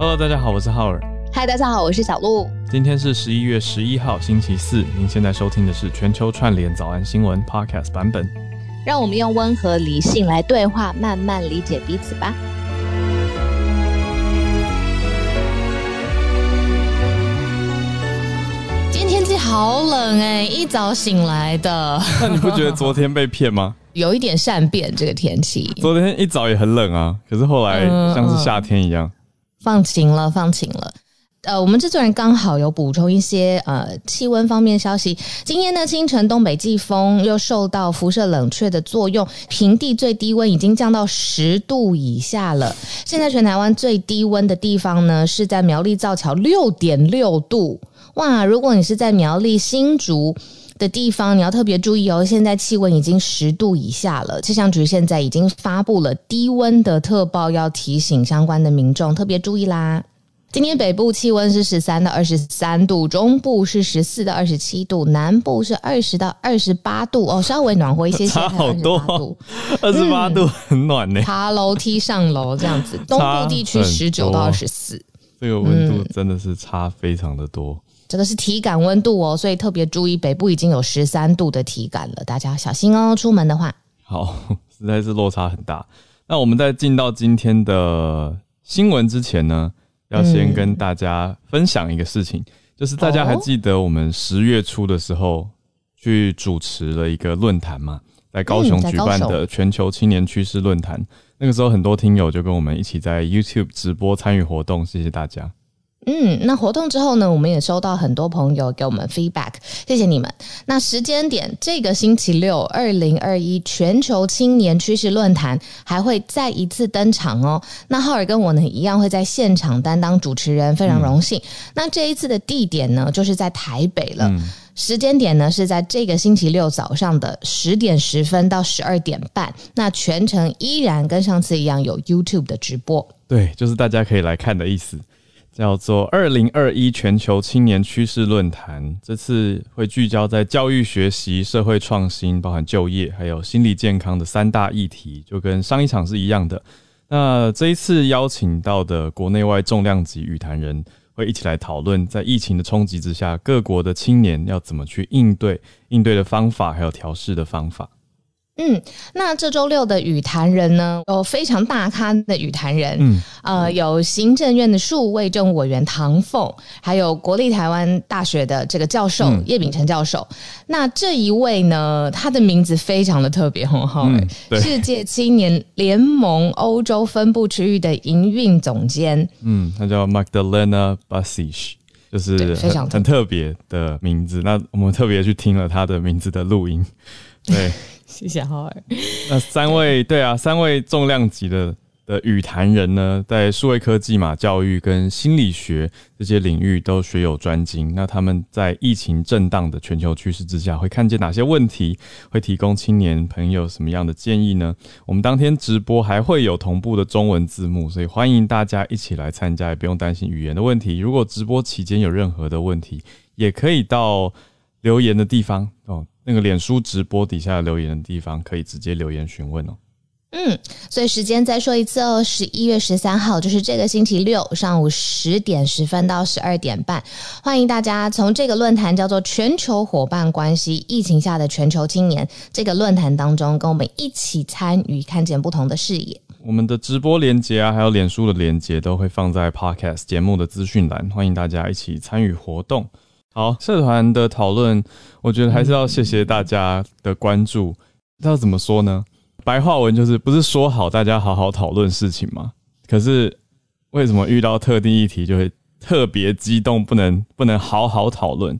Hello，大家好，我是浩尔。嗨，大家好，我是小鹿。今天是十一月十一号，星期四。您现在收听的是全球串联早安新闻 Podcast 版本。让我们用温和理性来对话，慢慢理解彼此吧。今天天气好冷哎、一早醒来的，那你不觉得昨天被骗吗？有一点善变这个天气。昨天一早也很冷啊，可是后来嗯像是夏天一样。放晴了，放晴了。呃，我们制作人刚好有补充一些呃气温方面消息。今天呢，清晨东北季风又受到辐射冷却的作用，平地最低温已经降到十度以下了。现在全台湾最低温的地方呢，是在苗栗造桥六点六度。哇！如果你是在苗栗新竹的地方，你要特别注意哦。现在气温已经十度以下了，气象局现在已经发布了低温的特报，要提醒相关的民众特别注意啦。今天北部气温是十三到二十三度，中部是十四到二十七度，南部是二十到二十八度哦，稍微暖和一些些，差好多度二十八度很暖呢、爬楼梯上楼这样子，东部地区十九到二十四。这个温度真的是差非常的多。这个是体感温度哦，所以特别注意，北部已经有十三度的体感了，大家小心哦。出门的话，好，实在是落差很大。那我们在进到今天的新闻之前呢，要先跟大家分享一个事情，就是大家还记得我们十月初的时候去主持了一个论坛嘛，在高雄举办的全球青年趋势论坛。那个时候很多听友就跟我们一起在 YouTube 直播参与活动，谢谢大家。嗯，那活动之后呢，我们也收到很多朋友给我们 feedback，谢谢你们。那时间点，这个星期六，二零二一全球青年趋势论坛还会再一次登场哦。那浩尔跟我呢一样会在现场担当主持人，非常荣幸。那这一次的地点呢，就是在台北了。嗯时间点呢是在这个星期六早上的十点十分到十二点半，那全程依然跟上次一样有 YouTube 的直播。对，就是大家可以来看的意思，叫做二零二一全球青年趋势论坛。这次会聚焦在教育学习、社会创新，包含就业还有心理健康的三大议题，就跟上一场是一样的。那这一次邀请到的国内外重量级语坛人，会一起来讨论，在疫情的冲击之下，各国的青年要怎么去应对、应对的方法，还有调试的方法。嗯，那这周六的语坛人呢，有非常大咖的语坛人，嗯，呃，有行政院的数位政务委员唐凤，还有国立台湾大学的这个教授、嗯叶秉成教授。那这一位呢，他的名字非常的特别，很好、嗯世界青年联盟欧洲分部区域的营运总监。嗯，他叫 Magdalena Basish 就是很特别的名字。那我们特别去听了他的名字的录音。对，谢谢浩尔。那三位对啊，三位重量级的的语坛人呢，在数位科技嘛、教育跟心理学这些领域都学有专精。那他们在疫情震荡的全球趋势之下，会看见哪些问题？会提供青年朋友什么样的建议呢？我们当天直播还会有同步的中文字幕，所以欢迎大家一起来参加，也不用担心语言的问题。如果直播期间有任何的问题，也可以到留言的地方哦，那个脸书直播底下留言的地方，可以直接留言询问哦。嗯，所以时间再说一次哦，十一月十三号就是这个星期六上午十点十分到十二点半，欢迎大家从这个论坛叫做全球伙伴关系疫情下的全球青年这个论坛当中，跟我们一起参与，看见不同的视野。我们的直播连接啊，还有脸书的连接都会放在 Podcast 节目的资讯栏，欢迎大家一起参与活动。好，社团的讨论，我觉得还是要谢谢大家的关注。要怎么说呢？白话文就是不是说好大家好好讨论事情吗？可是为什么遇到特定议题就会特别激动，不能不能好好讨论？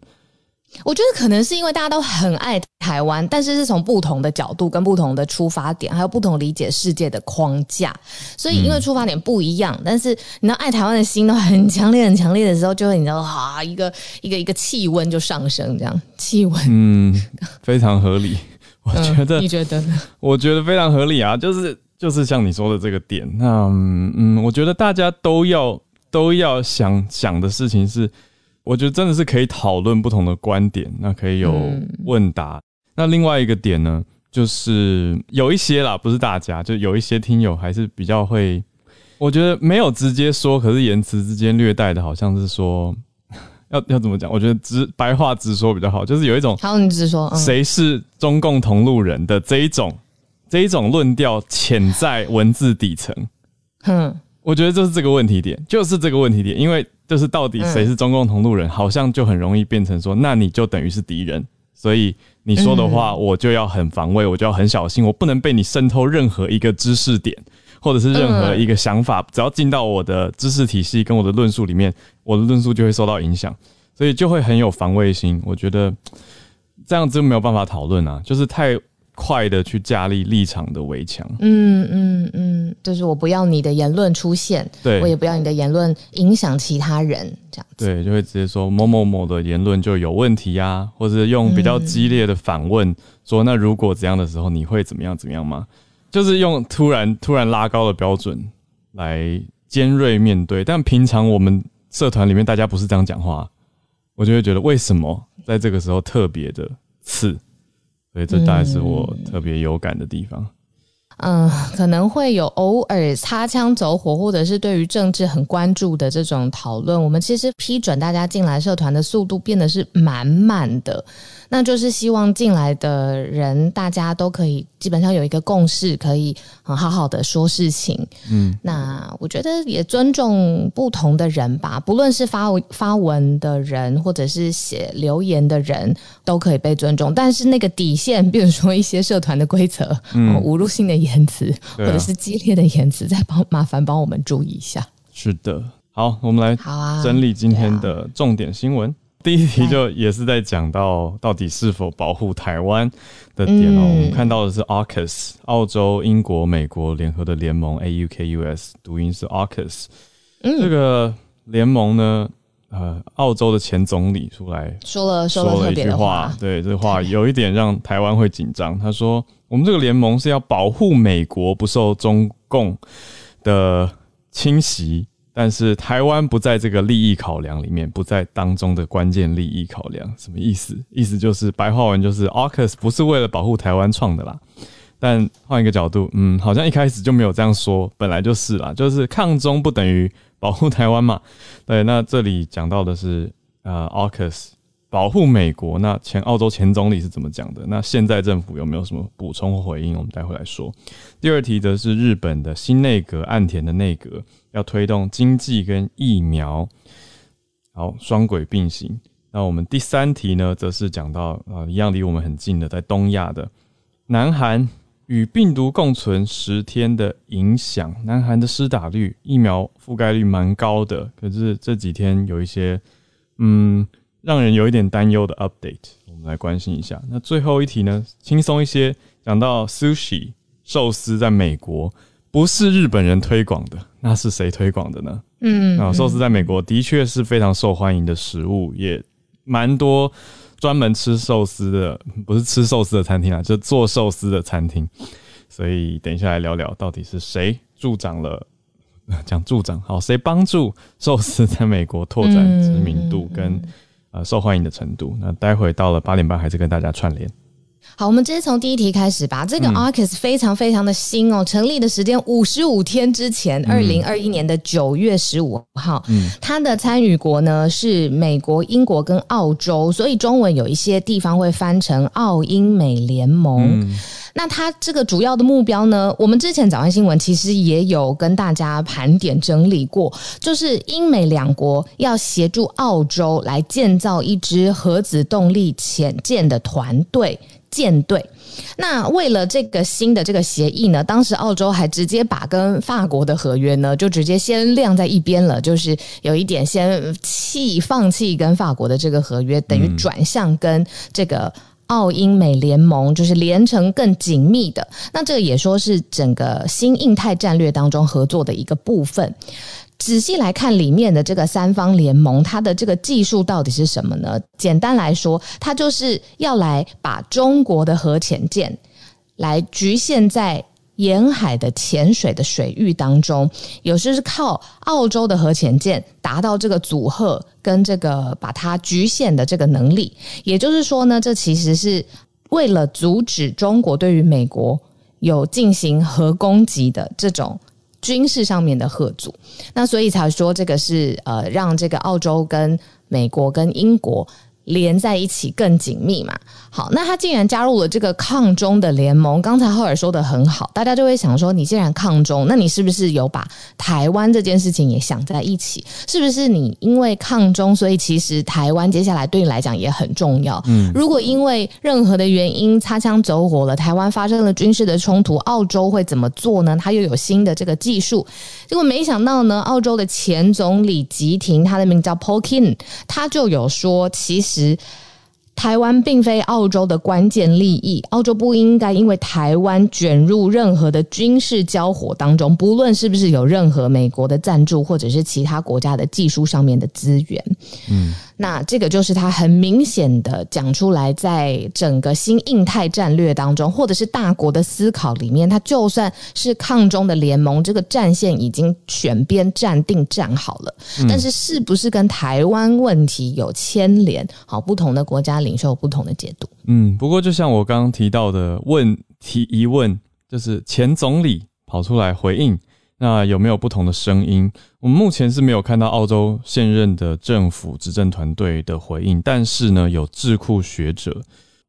我觉得可能是因为大家都很爱台湾，但是是从不同的角度、跟不同的出发点，还有不同理解世界的框架，所以因为出发点不一样，但是你知道爱台湾的心都很强烈、很强烈的时候，就会你知道啊，一个一个 一个气温就上升，这样气温。嗯，非常合理。我觉得嗯、你觉得呢？我觉得非常合理啊，就是就是像你说的这个点，那嗯嗯，我觉得大家都要都要想想的事情是，我觉得真的是可以讨论不同的观点，那可以有嗯问答。那另外一个点呢，就是有一些啦，不是大家，就有一些听友还是比较会我觉得没有直接说，可是言辞之间略带的好像是说，要要怎么讲？我觉得直白话直说比较好，就是有一种好，你直说，嗯谁是中共同路人的这一种这一种论调潜在文字底层。哼，我觉得就是这个问题点，就是这个问题点，因为就是到底谁是中共同路人，好像就很容易变成说，那你就等于是敌人，所以你说的话我就要很防卫，我就要很小心，我不能被你渗透任何一个知识点，或者是任何一个想法，只要进到我的知识体系跟我的论述里面，我的论述就会受到影响，所以就会很有防卫心。我觉得这样子就没有办法讨论啊，就是太快的去架立立场的围墙。嗯嗯嗯，就是我不要你的言论出现，对我也不要你的言论影响其他人，这样子。对，就会直接说某某某的言论就有问题啊，或者用比较激烈的反问说，那如果怎样的时候，你会怎么样怎么样吗？就是用突然突然拉高的标准来尖锐面对，但平常我们社团里面大家不是这样讲话，我就会觉得为什么在这个时候特别的刺，所以这大概是我特别有感的地方。嗯，可能会有偶尔擦枪走火，或者是对于政治很关注的这种讨论。我们其实批准大家进来社团的速度变得是满满的，那就是希望进来的人大家都可以基本上有一个共识，可以很好好的说事情。嗯，那我觉得也尊重不同的人吧，不论是发文发文的人，或者是写留言的人，都可以被尊重。但是那个底线，比如说一些社团的规则，嗯哦侮辱性的言辞，啊或者是激烈的言辞，再帮麻烦帮我们注意一下。是的。好，我们来好啊，整理今天的重点新闻。第一题就也是在讲到到底是否保护台湾的点哦。嗯我们看到的是 AUKUS，澳洲、英国、美国联合的联盟 AUKUS，读音是 AUKUS。嗯这个联盟呢，呃，澳洲的前总理出来说了说了一句话，对，这话有一点让台湾会紧张。他说：“我们这个联盟是要保护美国不受中共的侵袭，但是台湾不在这个利益考量里面，不在当中的关键利益考量。什么意思？意思就是白话文就是 AUKUS 不是为了保护台湾创的啦。”但换一个角度，嗯，好像一开始就没有这样说，本来就是啦，就是抗中不等于保护台湾嘛。对，那这里讲到的是呃，AUKUS 保护美国，那前澳洲前总理是怎么讲的？那现在政府有没有什么补充回应？我们待会来说。第二题则是日本的新内阁岸田的内阁要推动经济跟疫苗，好双轨并行。那我们第三题呢，则是讲到呃一样离我们很近的，在东亚的南韩与病毒共存十天的影响。南韩的施打率、疫苗覆盖率蛮高的，可是这几天有一些嗯让人有一点担忧的 update，我们来关心一下。那最后一题呢，轻松一些，讲到 sushi 寿司在美国不是日本人推广的，那是谁推广的呢？嗯啊，寿司在美国的确是非常受欢迎的食物，也蛮多专门吃寿司的，不是吃寿司的餐厅啊，就做寿司的餐厅。所以等一下来聊聊，到底是谁助长了 讲助长好，谁帮助寿司在美国拓展知名度跟呃受欢迎的程度？那待会到了八点半，还是跟大家串联。好，我们直接从第一题开始吧。这个嗯 ARCUS 非常非常的新哦，成立的时间五十五天之前，二零二一年的九月十五号。嗯它的参与国呢是美国、英国跟澳洲，所以中文有一些地方会翻成澳英美联盟。嗯那它这个主要的目标呢，我们之前早安新闻其实也有跟大家盘点整理过，就是英美两国要协助澳洲来建造一支核子动力潜舰的团队舰队。那为了这个新的这个协议呢，当时澳洲还直接把跟法国的合约呢，就直接先晾在一边了，就是有一点先弃放弃跟法国的这个合约，等于转向跟这个。澳英美联盟就是连成更紧密的，那这个也说是整个新印太战略当中合作的一个部分。仔细来看里面的这个三方联盟，它的这个技术到底是什么呢？简单来说，它就是要来把中国的核潜舰来局限在沿海的潜水的水域当中，有时是靠澳洲的核潜舰达到这个阻吓跟这个把它局限的这个能力。也就是说呢，这其实是为了阻止中国对于美国有进行核攻击的这种军事上面的合作。那所以才说这个是呃，让这个澳洲跟美国跟英国。连在一起更紧密嘛？好，那他竟然加入了这个抗中的联盟，刚才赫尔说的很好，大家就会想说，你既然抗中，那你是不是有把台湾这件事情也想在一起？是不是你因为抗中，所以其实台湾接下来对你来讲也很重要？嗯，如果因为任何的原因擦枪走火了，台湾发生了军事的冲突，澳洲会怎么做呢？他又有新的这个技术，结果没想到呢，澳洲的前总理吉廷，他的名叫 Paul Kin，他就有说，其实。台湾并非澳洲的关键利益，澳洲不应该因为台湾卷入任何的军事交火当中，不论是不是有任何美国的赞助或者是其他国家的技术上面的资源。嗯。那这个就是他很明显的讲出来，在整个新印太战略当中，或者是大国的思考里面，他就算是抗中的联盟，这个战线已经选边站定站好了，但是是不是跟台湾问题有牵连？好，不同的国家领袖有不同的解读。嗯，不过就像我刚刚提到的问题疑问，就是前总理跑出来回应。那有没有不同的声音？我们目前是没有看到澳洲现任的政府执政团队的回应，但是呢，有智库学者、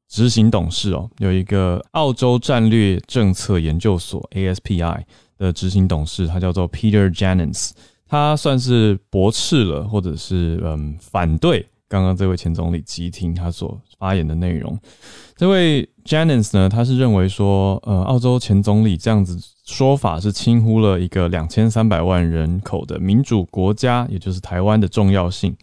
执行董事哦，有一个澳洲战略政策研究所 ASPI 的执行董事，他叫做 Peter Jennings，他算是驳斥了，或者是嗯反对刚刚这位前总理吉廷他所发言的内容。这位 Jennings 呢，他是认为说，呃，澳洲前总理这样子。说法是轻忽了一个两千三百万人口的民主国家，也就是台湾的重要性。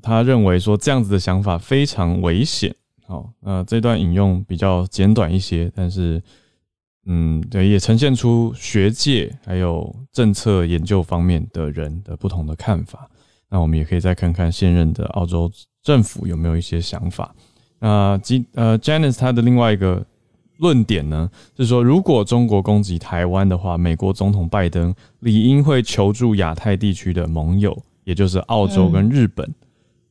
他认为说这样子的想法非常危险。好，呃，这段引用比较简短一些，但是，嗯，对，也呈现出学界还有政策研究方面的人的不同的看法。那我们也可以再看看现任的澳洲政府有没有一些想法。那基呃，Janice 他的另外一个。论点呢是说，如果中国攻击台湾的话，美国总统拜登理应会求助亚太地区的盟友，也就是澳洲跟日本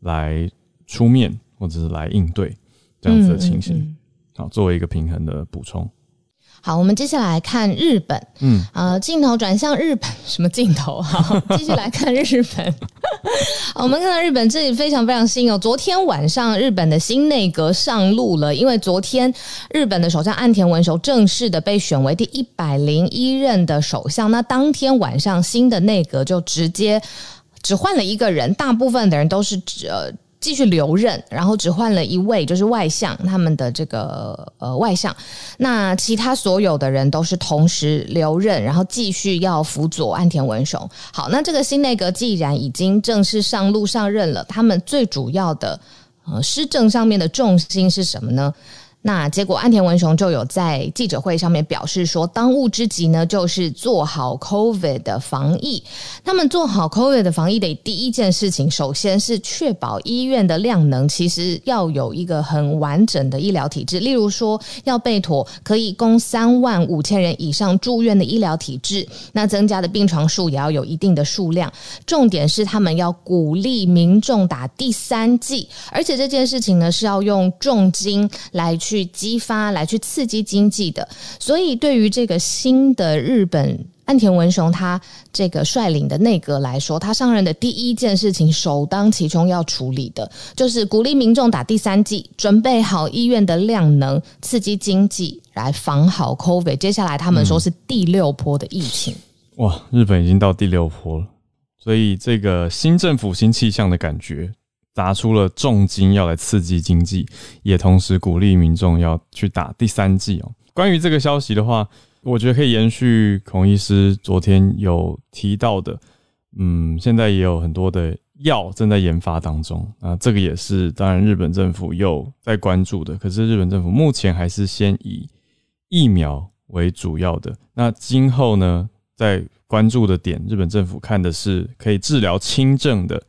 来出面或者是来应对这样子的情形，好，作为一个平衡的补充。好，我们接下来看日本。嗯，呃，镜头转向日本，什么镜头？好，继续来看日本。我们看到日本这里非常非常新哦。昨天晚上，日本的新内阁上路了，因为昨天日本的首相岸田文雄正式的被选为第一百零一任的首相。那当天晚上，新的内阁就直接只换了一个人，大部分的人都是呃。继续留任，然后只换了一位，就是外相，他们的这个呃外相。那其他所有的人都是同时留任，然后继续要辅佐岸田文雄。好，那这个新内阁既然已经正式上路上任了，他们最主要的呃施政上面的重心是什么呢？那结果，安田文雄就有在记者会上面表示说，当务之急呢，就是做好 COVID 的防疫。他们做好 COVID 的防疫的第一件事情，首先是确保医院的量能，其实要有一个很完整的医疗体制。例如说，要备妥可以供三万五千人以上住院的医疗体制，那增加的病床数也要有一定的数量。重点是，他们要鼓励民众打第三剂，而且这件事情呢，是要用重金来去。去激发来去刺激经济的，所以对于这个新的日本岸田文雄他这个率领的内阁来说，他上任的第一件事情，首当其冲要处理的就是鼓励民众打第三剂，准备好医院的量能，刺激经济，来防好 COVID。接下来他们说是第六波的疫情。哇，日本已经到第六波了，所以这个新政府新气象的感觉。砸出了重金要来刺激经济，也同时鼓励民众要去打第三剂哦。关于这个消息的话，我觉得可以延续孔医师昨天有提到的，嗯，现在也有很多的药正在研发当中啊，这个也是当然日本政府有在关注的。可是日本政府目前还是先以疫苗为主要的，那今后呢，在关注的点，日本政府看的是可以治疗轻症的。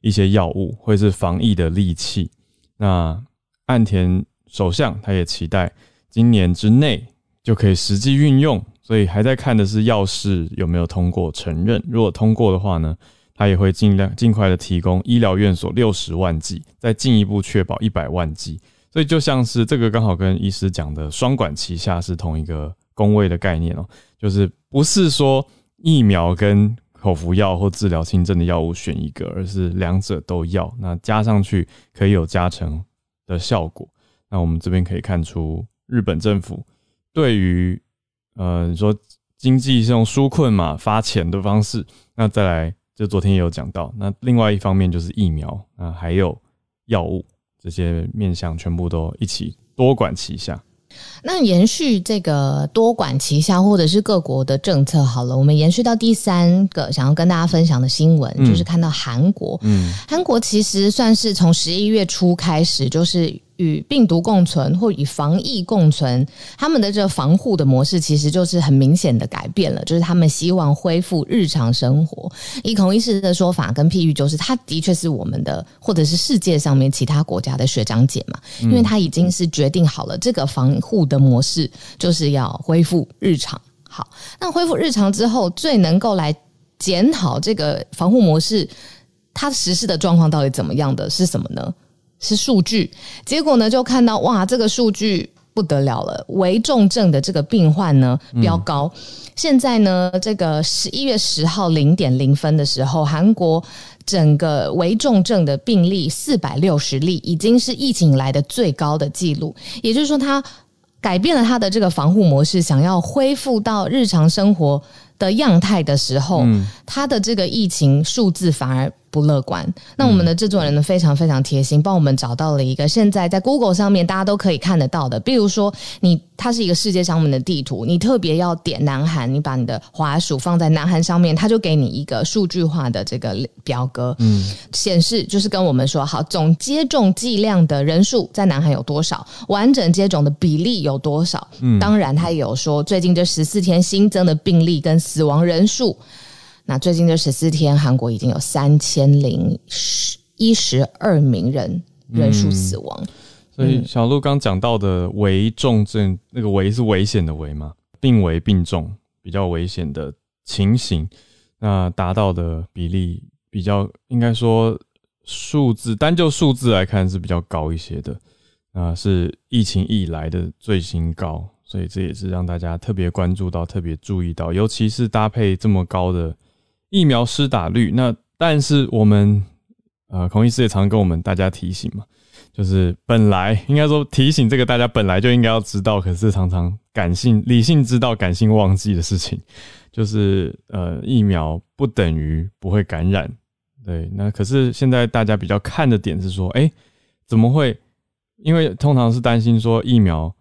一些药物会是防疫的利器。那岸田首相他也期待今年之内就可以实际运用，所以还在看的是药事有没有通过承认。如果通过的话呢，他也会尽量尽快的提供医疗院所六十万剂，再进一步确保一百万剂。所以就像是这个刚好跟医师讲的双管齐下是同一个工位的概念哦，就是不是说。疫苗跟口服药或治疗轻症的药物选一个，而是两者都要，那加上去可以有加成的效果。那我们这边可以看出，日本政府对于呃你说经济是用纾困嘛发钱的方式，那再来就昨天也有讲到，那另外一方面就是疫苗啊，还有药物这些面向全部都一起多管齐下。那延续这个多管齐下，或者是各国的政策，好了，我们延续到第三个想要跟大家分享的新闻，就是看到韩国，嗯，韩国其实算是从十一月初开始，就是。与病毒共存或与防疫共存，他们的这个防护的模式其实就是很明显的改变了，就是他们希望恢复日常生活。以孔医师的说法跟譬喻，就是他的确是我们的，或者是世界上面其他国家的学长姐嘛，因为他已经是决定好了这个防护的模式，就是要恢复日常。好，那恢复日常之后，最能够来检讨这个防护模式它实施的状况到底怎么样的是什么呢？是数据，结果呢就看到哇，这个数据不得了了，危重症的这个病患呢飙高。现在呢，这个十一月十号零点零分的时候，韩国整个危重症的病例四百六十例，已经是疫情以来的最高的记录。也就是说，它改变了它的这个防护模式，想要恢复到日常生活的样态的时候，它的这个疫情数字反而。不乐观。那我们的制作人呢，非常非常贴心，帮我们找到了一个现在在 Google 上面大家都可以看得到的。比如说，你它是一个世界上面的地图，你特别要点南韩，你把你的滑鼠放在南韩上面，它就给你一个数据化的这个表格，嗯，显示就是跟我们说，好，总接种剂量的人数在南韩有多少，完整接种的比例有多少。嗯，当然它也有说最近这十四天新增的病例跟死亡人数。那最近这十四天，韩国已经有三千零十一十二名人人数死亡。所以小鹿刚讲到的危重症，那个危是危险的危嘛，病危病重比较危险的情形，那达到的比例比较应该说数字单就数字来看是比较高一些的，啊，是疫情以来的最新高，所以这也是让大家特别关注到、特别注意到，尤其是搭配这么高的。疫苗施打率，那但是我们呃，孔医师也常跟我们大家提醒嘛，就是本来应该说提醒这个大家本来就应该要知道，可是常常感性理性知道，感性忘记的事情，就是呃，疫苗不等于不会感染，对，那可是现在大家比较看的点是说，哎，怎么会？因为通常是担心说疫苗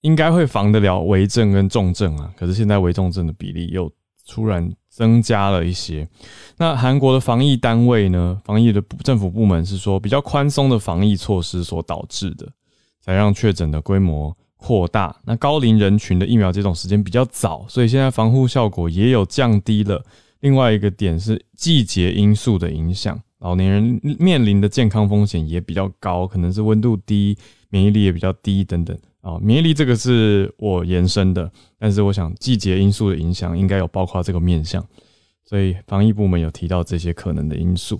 应该会防得了危症跟重症啊，可是现在危重症的比例又突然。增加了一些。那韩国的防疫单位呢？防疫的政府部门是说，比较宽松的防疫措施所导致的，才让确诊的规模扩大。那高龄人群的疫苗接种时间比较早，所以现在防护效果也有降低了。另外一个点是季节因素的影响，老年人面临的健康风险也比较高，可能是温度低、免疫力也比较低等等。啊，免疫力这个是我延伸的，但是我想季节因素的影响应该有包括这个面向，所以防疫部门有提到这些可能的因素。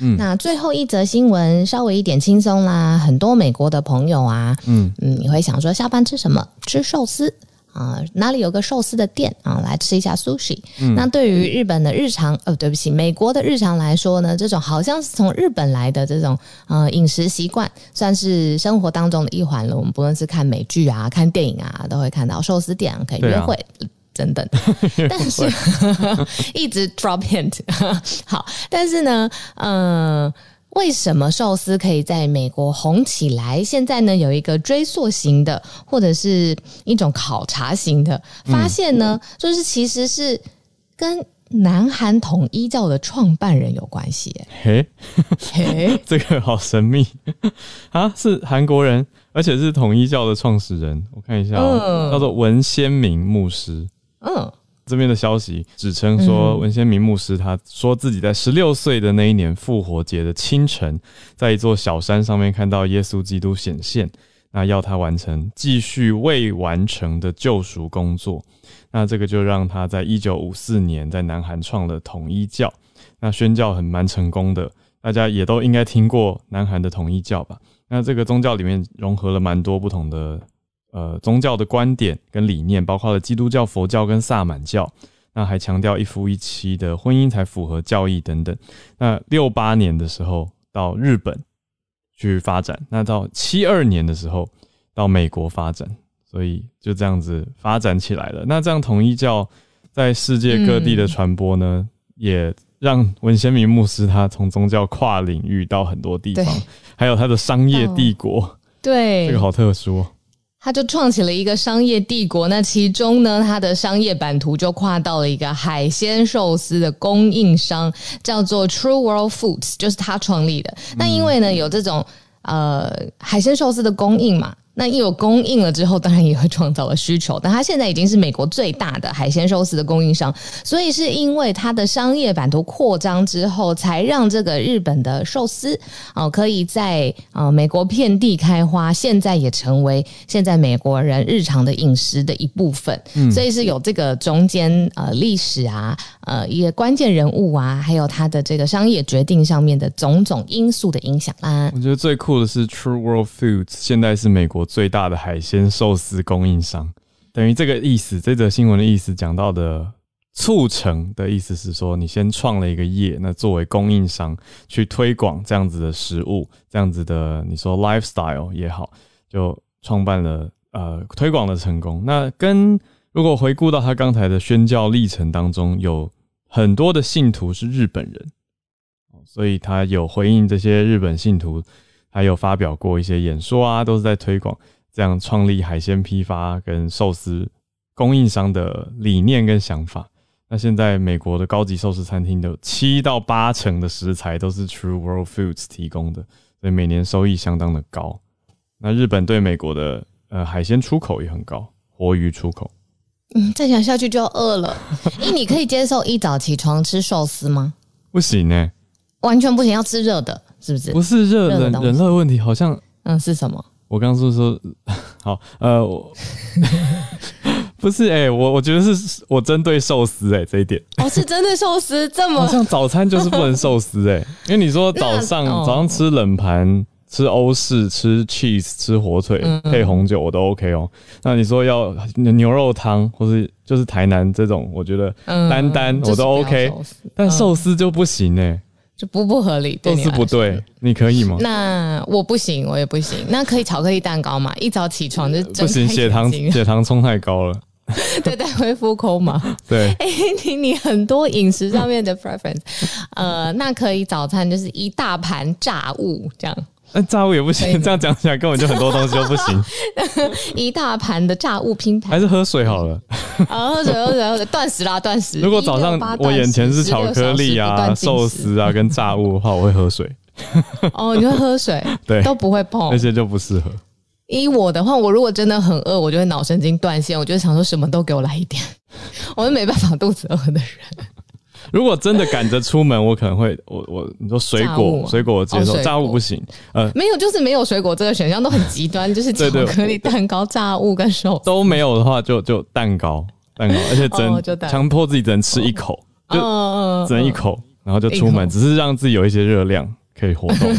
嗯，那最后一则新闻稍微一点轻松啦，很多美国的朋友啊，嗯嗯，你会想说下班吃什么？吃寿司。啊，哪里有个寿司的店啊？来吃一下 sushi。那对于日本的日常，呃，对不起，美国的日常来说呢，这种好像是从日本来的这种呃饮食习惯，算是生活当中的一环了。我们不论是看美剧啊、看电影啊，都会看到寿司店可以约会等等。但是 一直 drop hint，好，但是呢，嗯。为什么寿司可以在美国红起来？现在呢，有一个追溯型的，或者是一种考察型的发现呢，就是其实是跟南韩统一教的创办人有关系。嘿，嘿，这个好神秘 啊！是韩国人，而且是统一教的创始人。我看一下，叫做文先明牧师。嗯。这边的消息指称说，文先明牧师他说自己在十六岁的那一年复活节的清晨，在一座小山上面看到耶稣基督显现，那要他完成继续未完成的救赎工作。那这个就让他在一九五四年在南韩创了统一教，那宣教很蛮成功的，大家也都应该听过南韩的统一教吧？那这个宗教里面融合了蛮多不同的。呃，宗教的观点跟理念，包括了基督教、佛教跟萨满教。那还强调一夫一妻的婚姻才符合教义等等。那六八年的时候到日本去发展，那到七二年的时候到美国发展，所以就这样子发展起来了。那这样统一教在世界各地的传播呢，也让文先明牧师他从宗教跨领域到很多地方，还有他的商业帝国。对，这个好特殊。他就创起了一个商业帝国，那其中呢，他的商业版图就跨到了一个海鲜寿司的供应商，叫做 True World Foods，就是他创立的。那因为呢，有这种呃海鲜寿司的供应嘛。那一有供应了之后，当然也会创造了需求。但它现在已经是美国最大的海鲜寿司的供应商，所以是因为它的商业版图扩张之后，才让这个日本的寿司哦可以在呃美国遍地开花。现在也成为现在美国人日常的饮食的一部分。所以是有这个中间呃历史啊，呃一些关键人物啊，还有它的这个商业决定上面的种种因素的影响啦。我觉得最酷的是 True World Foods，现在是美国。最大的海鲜寿司供应商，等于这个意思。这则新闻的意思讲到的促成的意思是说，你先创了一个业，那作为供应商去推广这样子的食物，这样子的你说 lifestyle 也好，就创办了呃推广的成功。那跟如果回顾到他刚才的宣教历程当中，有很多的信徒是日本人，所以他有回应这些日本信徒。还有发表过一些演说啊，都是在推广这样创立海鲜批发跟寿司供应商的理念跟想法。那现在美国的高级寿司餐厅的七到八成的食材都是 True World Foods 提供的，所以每年收益相当的高。那日本对美国的呃海鲜出口也很高，活鱼出口。嗯，再讲下去就要饿了。哎，你可以接受一早起床吃寿司吗？不行呢，完全不行，要吃热的。是不是？不是热冷冷热问题，好像嗯是什么？我刚刚是说 好呃，不是哎，我我觉得是我针对寿司哎这一点哦是针对寿司这么 好像早餐就是不能寿司哎，因为你说早上早上吃冷盘吃欧式吃 cheese 吃火腿配红酒我都 OK 哦，那你说要牛肉汤或是就是台南这种，我觉得单单我都 OK，但寿司就不行哎。就不不合理，都是不对，你可以吗？那我不行，我也不行。那可以巧克力蛋糕嘛？一早起床就不行，血糖血糖冲太高了。对 对，恢复空嘛？对。哎，你你很多饮食上面的 preference，呃，那可以早餐就是一大盘炸物这样。那炸物也不行，这样讲起来根本就很多东西都不行。一大盘的炸物拼盘，还是喝水好了。啊，喝水喝水喝水，断食啦断食。如果早上我眼前是巧克力啊、寿司啊跟炸物的话，我会喝水。哦，你会喝水？对，都不会碰那些就不适合。依我的话，我如果真的很饿，我就会脑神经断线，我就想说什么都给我来一点，我是没办法肚子饿的人。如果真的赶着出门，我可能会我我你说水果水果我接受，炸物不行。呃，没有，就是没有水果这个选项都很极端，就是巧克力蛋糕、炸物跟手都没有的话，就就蛋糕蛋糕，而且只能强迫自己只能吃一口，就只能一口，然后就出门，只是让自己有一些热量可以活动。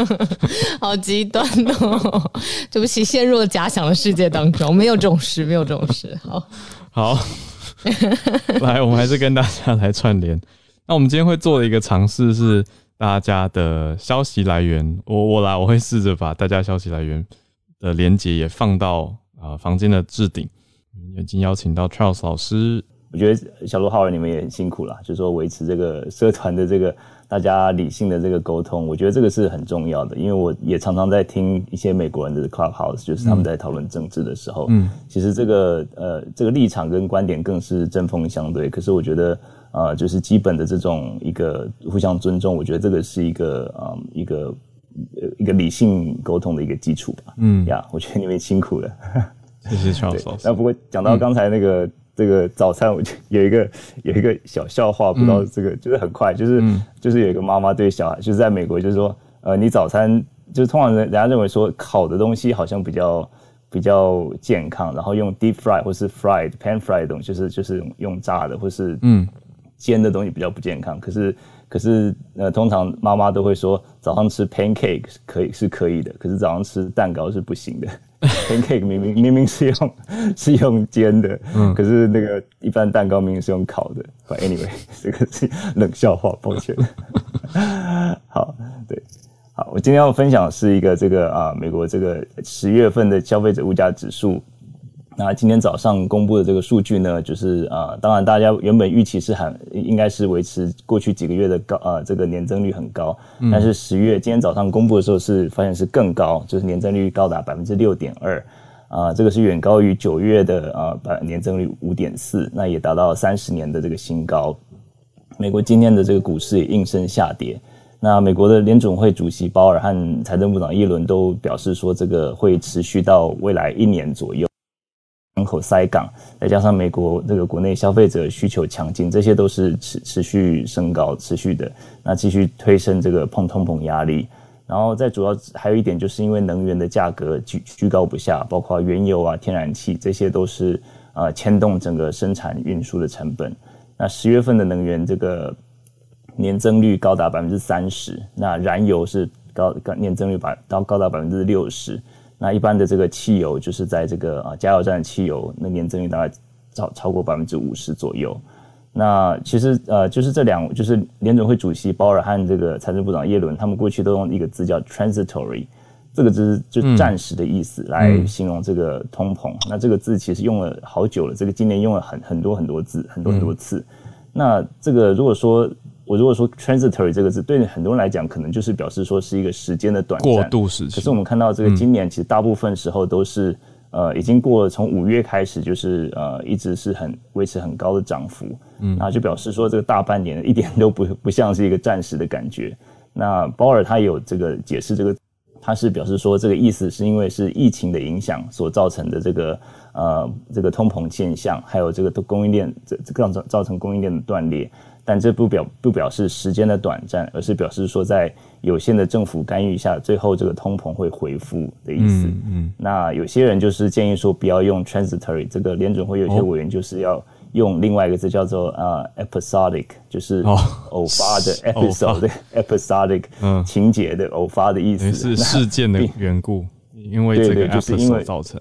好极端哦！对不起，陷入了假想的世界当中，没有这种事，没有这种事。好，好。来，我们还是跟大家来串联。那我们今天会做的一个尝试是大家的消息来源。我我来，我会试着把大家消息来源的连接也放到啊房间的置顶。已经邀请到 Charles 老师。我觉得小罗浩然你们也很辛苦了，就是说维持这个社团的这个。大家理性的这个沟通，我觉得这个是很重要的，因为我也常常在听一些美国人的 clubhouse，就是他们在讨论政治的时候，嗯，其实这个呃这个立场跟观点更是针锋相对。可是我觉得呃就是基本的这种一个互相尊重，我觉得这个是一个呃一个一个理性沟通的一个基础吧。嗯呀，我觉得你们辛苦了，谢谢 乔老那不过讲到刚才那个。这个早餐我就有一个有一个小笑话，不知道这个就是很快，就是就是有一个妈妈对小孩，就是在美国，就是说，呃，你早餐就是通常人人家认为说烤的东西好像比较比较健康，然后用 deep fry 或是 fried pan fried 东西，就是就是用炸的或是嗯煎的东西比较不健康。可是可是呃，通常妈妈都会说早上吃 pancake 可以是可以的，可是早上吃蛋糕是不行的。Pancake 明明明明是用是用煎的，嗯，可是那个一般蛋糕明明是用烤的。But anyway，这个是冷笑话，抱歉。好，对，好，我今天要分享是一个这个啊，美国这个十月份的消费者物价指数。那今天早上公布的这个数据呢，就是啊，当然大家原本预期是很应该是维持过去几个月的高啊，这个年增率很高，但是十月今天早上公布的时候是发现是更高，就是年增率高达百分之六点二，啊，这个是远高于九月的啊百年增率五点四，那也达到三十年的这个新高。美国今天的这个股市也应声下跌，那美国的联总会主席鲍尔和财政部长耶伦都表示说，这个会持续到未来一年左右。人口塞港，再加上美国这个国内消费者需求强劲，这些都是持持续升高、持续的，那继续推升这个碰通膨压力。然后再主要还有一点，就是因为能源的价格居居高不下，包括原油啊、天然气，这些都是呃牵动整个生产运输的成本。那十月份的能源这个年增率高达百分之三十，那燃油是高高年增率百到高达百分之六十。那一般的这个汽油，就是在这个啊加油站的汽油，那年增率大概超超过百分之五十左右。那其实呃，就是这两，就是联准会主席鲍尔和这个财政部长耶伦，他们过去都用一个字叫 transitory，这个字就暂时的意思来形容这个通膨。那这个字其实用了好久了，这个今年用了很很多很多字，很多很多次。那这个如果说。我如果说 transitory 这个字，对很多人来讲，可能就是表示说是一个时间的短暂过渡时期。可是我们看到这个今年，其实大部分时候都是呃，已经过了，从五月开始就是呃，一直是很维持很高的涨幅。嗯，那就表示说这个大半年一点都不不像是一个暂时的感觉。那鲍尔他有这个解释，这个他是表示说这个意思是因为是疫情的影响所造成的这个呃这个通膨现象，还有这个供应链这这造造成供应链的断裂。但这不表不表示时间的短暂，而是表示说在有限的政府干预下，最后这个通膨会回复的意思。嗯，那有些人就是建议说不要用 transitory，这个联准会有些委员就是要用另外一个字叫做呃 episodic，就是偶发的 episode episodic 情节的偶发的意思，是事件的缘故，因为这个 episode 造成。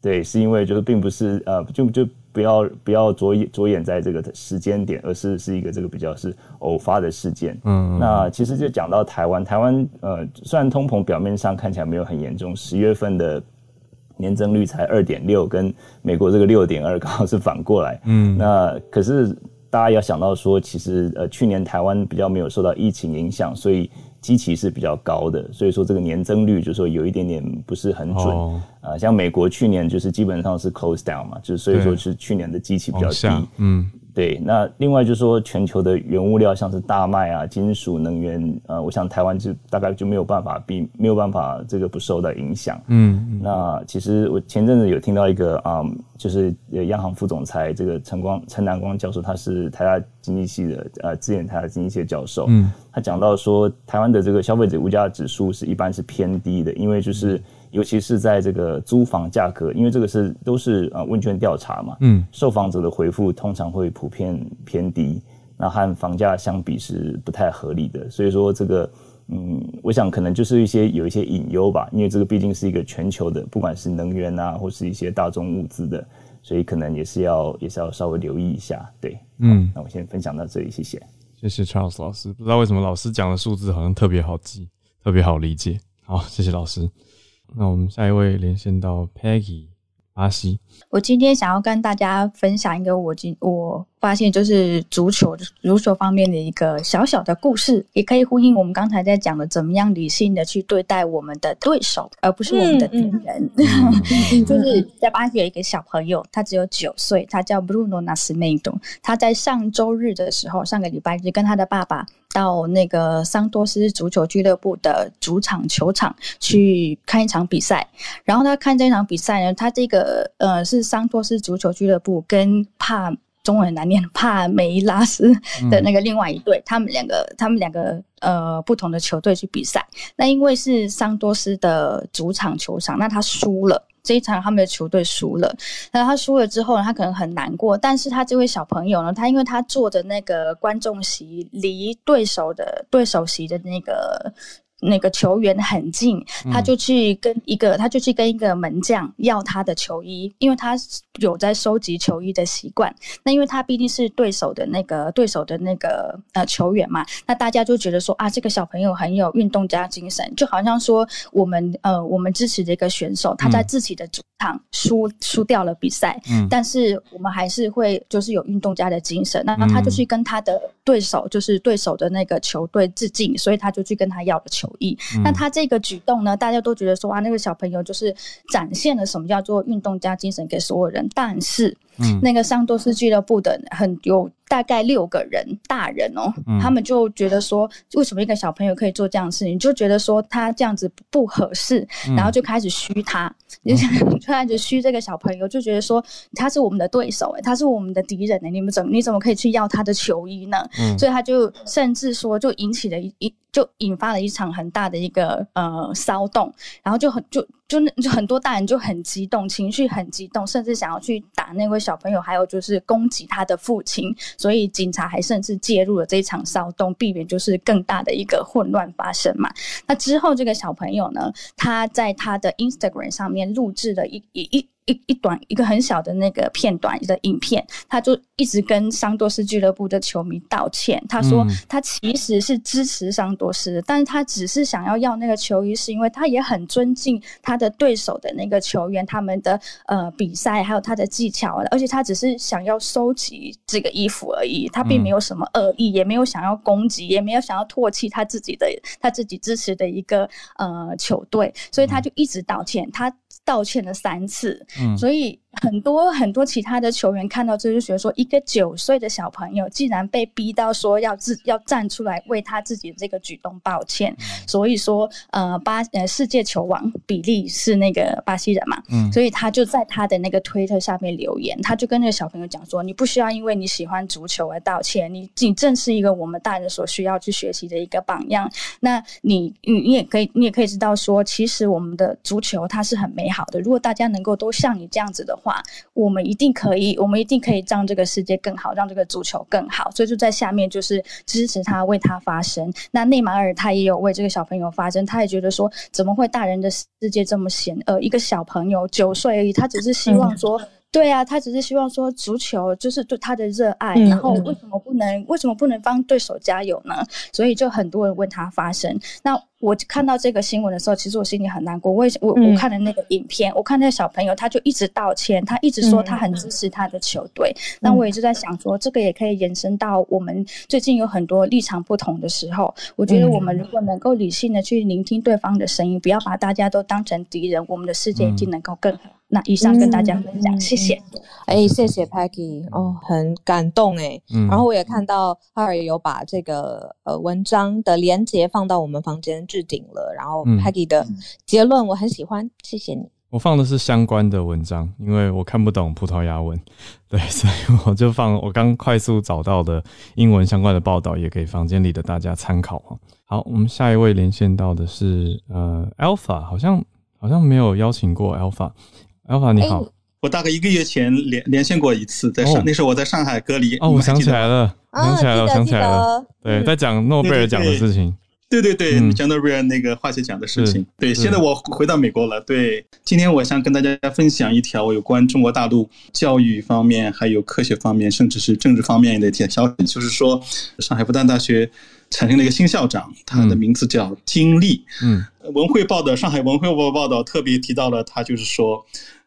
对，是因为就是并不是呃，就就。不要不要着眼着眼在这个时间点，而是是一个这个比较是偶发的事件。嗯，那其实就讲到台湾，台湾呃，虽然通膨表面上看起来没有很严重，十月份的年增率才二点六，跟美国这个六点二刚好是反过来。嗯，那可是大家要想到说，其实呃，去年台湾比较没有受到疫情影响，所以。基期是比较高的，所以说这个年增率就是说有一点点不是很准啊。像美国去年就是基本上是 close down 嘛，就是所以说是去年的基期比较低。嗯。对，那另外就是说，全球的原物料像是大麦啊、金属、能源，呃，我想台湾就大概就没有办法比没有办法这个不受到影响。嗯，那其实我前阵子有听到一个啊，就是央行副总裁这个陈光陈南光教授，他是台大经济系的，呃，之前台大经济系的教授。嗯，他讲到说，台湾的这个消费者物价指数是一般是偏低的，因为就是。尤其是在这个租房价格，因为这个是都是呃问卷调查嘛，嗯，受访者的回复通常会普遍偏低，那和房价相比是不太合理的，所以说这个嗯，我想可能就是一些有一些隐忧吧，因为这个毕竟是一个全球的，不管是能源啊，或是一些大众物资的，所以可能也是要也是要稍微留意一下，对，嗯，那我先分享到这里，谢谢，谢谢 Charles 老师，不知道为什么老师讲的数字好像特别好记，特别好理解，好，谢谢老师。那我们下一位连线到 Peggy 巴西。我今天想要跟大家分享一个我今我。发现就是足球足球方面的一个小小的故事，也可以呼应我们刚才在讲的，怎么样理性的去对待我们的对手，而不是我们的敌人。就是在巴西有一个小朋友，他只有九岁，他叫 Bruno Nascimento。他在上周日的时候，上个礼拜日跟他的爸爸到那个桑多斯足球俱乐部的主场球场去看一场比赛。然后他看这场比赛呢，他这个呃是桑多斯足球俱乐部跟帕。中文很难念，帕梅拉斯的那个另外一队，他们两个，他们两个呃不同的球队去比赛。那因为是桑多斯的主场球场，那他输了这一场，他们的球队输了。那他输了之后呢，他可能很难过。但是他这位小朋友呢，他因为他坐的那个观众席离对手的对手席的那个那个球员很近，他就去跟一个，他就去跟一个门将要他的球衣，因为他有在收集球衣的习惯。那因为他毕竟是对手的那个对手的那个呃球员嘛，那大家就觉得说啊，这个小朋友很有运动家精神，就好像说我们呃我们支持的一个选手，他在自己的主场输输掉了比赛，嗯，但是我们还是会就是有运动家的精神，那他就去跟他的对手，就是对手的那个球队致敬，所以他就去跟他要了球。意，那他这个举动呢？大家都觉得说啊，那个小朋友就是展现了什么叫做运动家精神给所有人。但是，嗯，那个桑多斯俱乐部的很有。大概六个人，大人哦，他们就觉得说，为什么一个小朋友可以做这样的事情？就觉得说他这样子不合适，然后就开始虚他，就开始虚这个小朋友，就觉得说他是我们的对手，哎，他是我们的敌人呢，你们怎么你怎么可以去要他的球衣呢？所以他就甚至说，就引起了一一就引发了一场很大的一个呃骚动，然后就很就就就很多大人就很激动，情绪很激动，甚至想要去打那位小朋友，还有就是攻击他的父亲。所以警察还甚至介入了这一场骚动，避免就是更大的一个混乱发生嘛。那之后，这个小朋友呢，他在他的 Instagram 上面录制了一一一。一一短一个很小的那个片段的影片，他就一直跟桑多斯俱乐部的球迷道歉。他说他其实是支持桑多斯，但是他只是想要要那个球衣，是因为他也很尊敬他的对手的那个球员，他们的呃比赛还有他的技巧，而且他只是想要收集这个衣服而已，他并没有什么恶意，也没有想要攻击，也没有想要唾弃他自己的他自己支持的一个呃球队，所以他就一直道歉。他。道歉了三次，所以。很多很多其他的球员看到这就觉得说，一个九岁的小朋友竟然被逼到说要自要站出来为他自己的这个举动抱歉。所以说，呃，巴呃世界球王比利是那个巴西人嘛，嗯，所以他就在他的那个推特下面留言，他就跟那个小朋友讲说，你不需要因为你喜欢足球而道歉，你你正是一个我们大人所需要去学习的一个榜样。那你你你也可以你也可以知道说，其实我们的足球它是很美好的。如果大家能够都像你这样子的。话，我们一定可以，我们一定可以让这个世界更好，让这个足球更好。所以就在下面就是支持他，为他发声。那内马尔他也有为这个小朋友发声，他也觉得说，怎么会大人的世界这么险恶？一个小朋友九岁而已，他只是希望说。对啊，他只是希望说足球就是对他的热爱，然后为什么不能为什么不能帮对手加油呢？所以就很多人为他发声。那我看到这个新闻的时候，其实我心里很难过。我我我看了那个影片，我看那个小朋友，他就一直道歉，他一直说他很支持他的球队。那我也就在想说，这个也可以延伸到我们最近有很多立场不同的时候，我觉得我们如果能够理性的去聆听对方的声音，不要把大家都当成敌人，我们的世界一定能够更好。那以上跟大家分享，谢谢。哎，谢谢 Peggy，哦，很感动哎。嗯。然后我也看到哈尔有把这个呃文章的连接放到我们房间置顶了。然后 Peggy 的结论我很喜欢，谢谢你。我放的是相关的文章，因为我看不懂葡萄牙文，对，所以我就放我刚快速找到的英文相关的报道，也给房间里的大家参考哈。好，我们下一位连线到的是呃 Alpha，好像好像没有邀请过 Alpha。Alpha 你好，我大概一个月前连连线过一次，在上那时候我在上海隔离。哦，我想起来了，想起来了，想起来了。对，在讲诺贝尔奖的事情。对对对，讲诺贝尔那个化学奖的事情。对，现在我回到美国了。对，今天我想跟大家分享一条有关中国大陆教育方面、还有科学方面，甚至是政治方面的一条消息，就是说上海复旦大学产生了一个新校长，他的名字叫金立。嗯，文汇报的上海文汇报报道特别提到了他，就是说。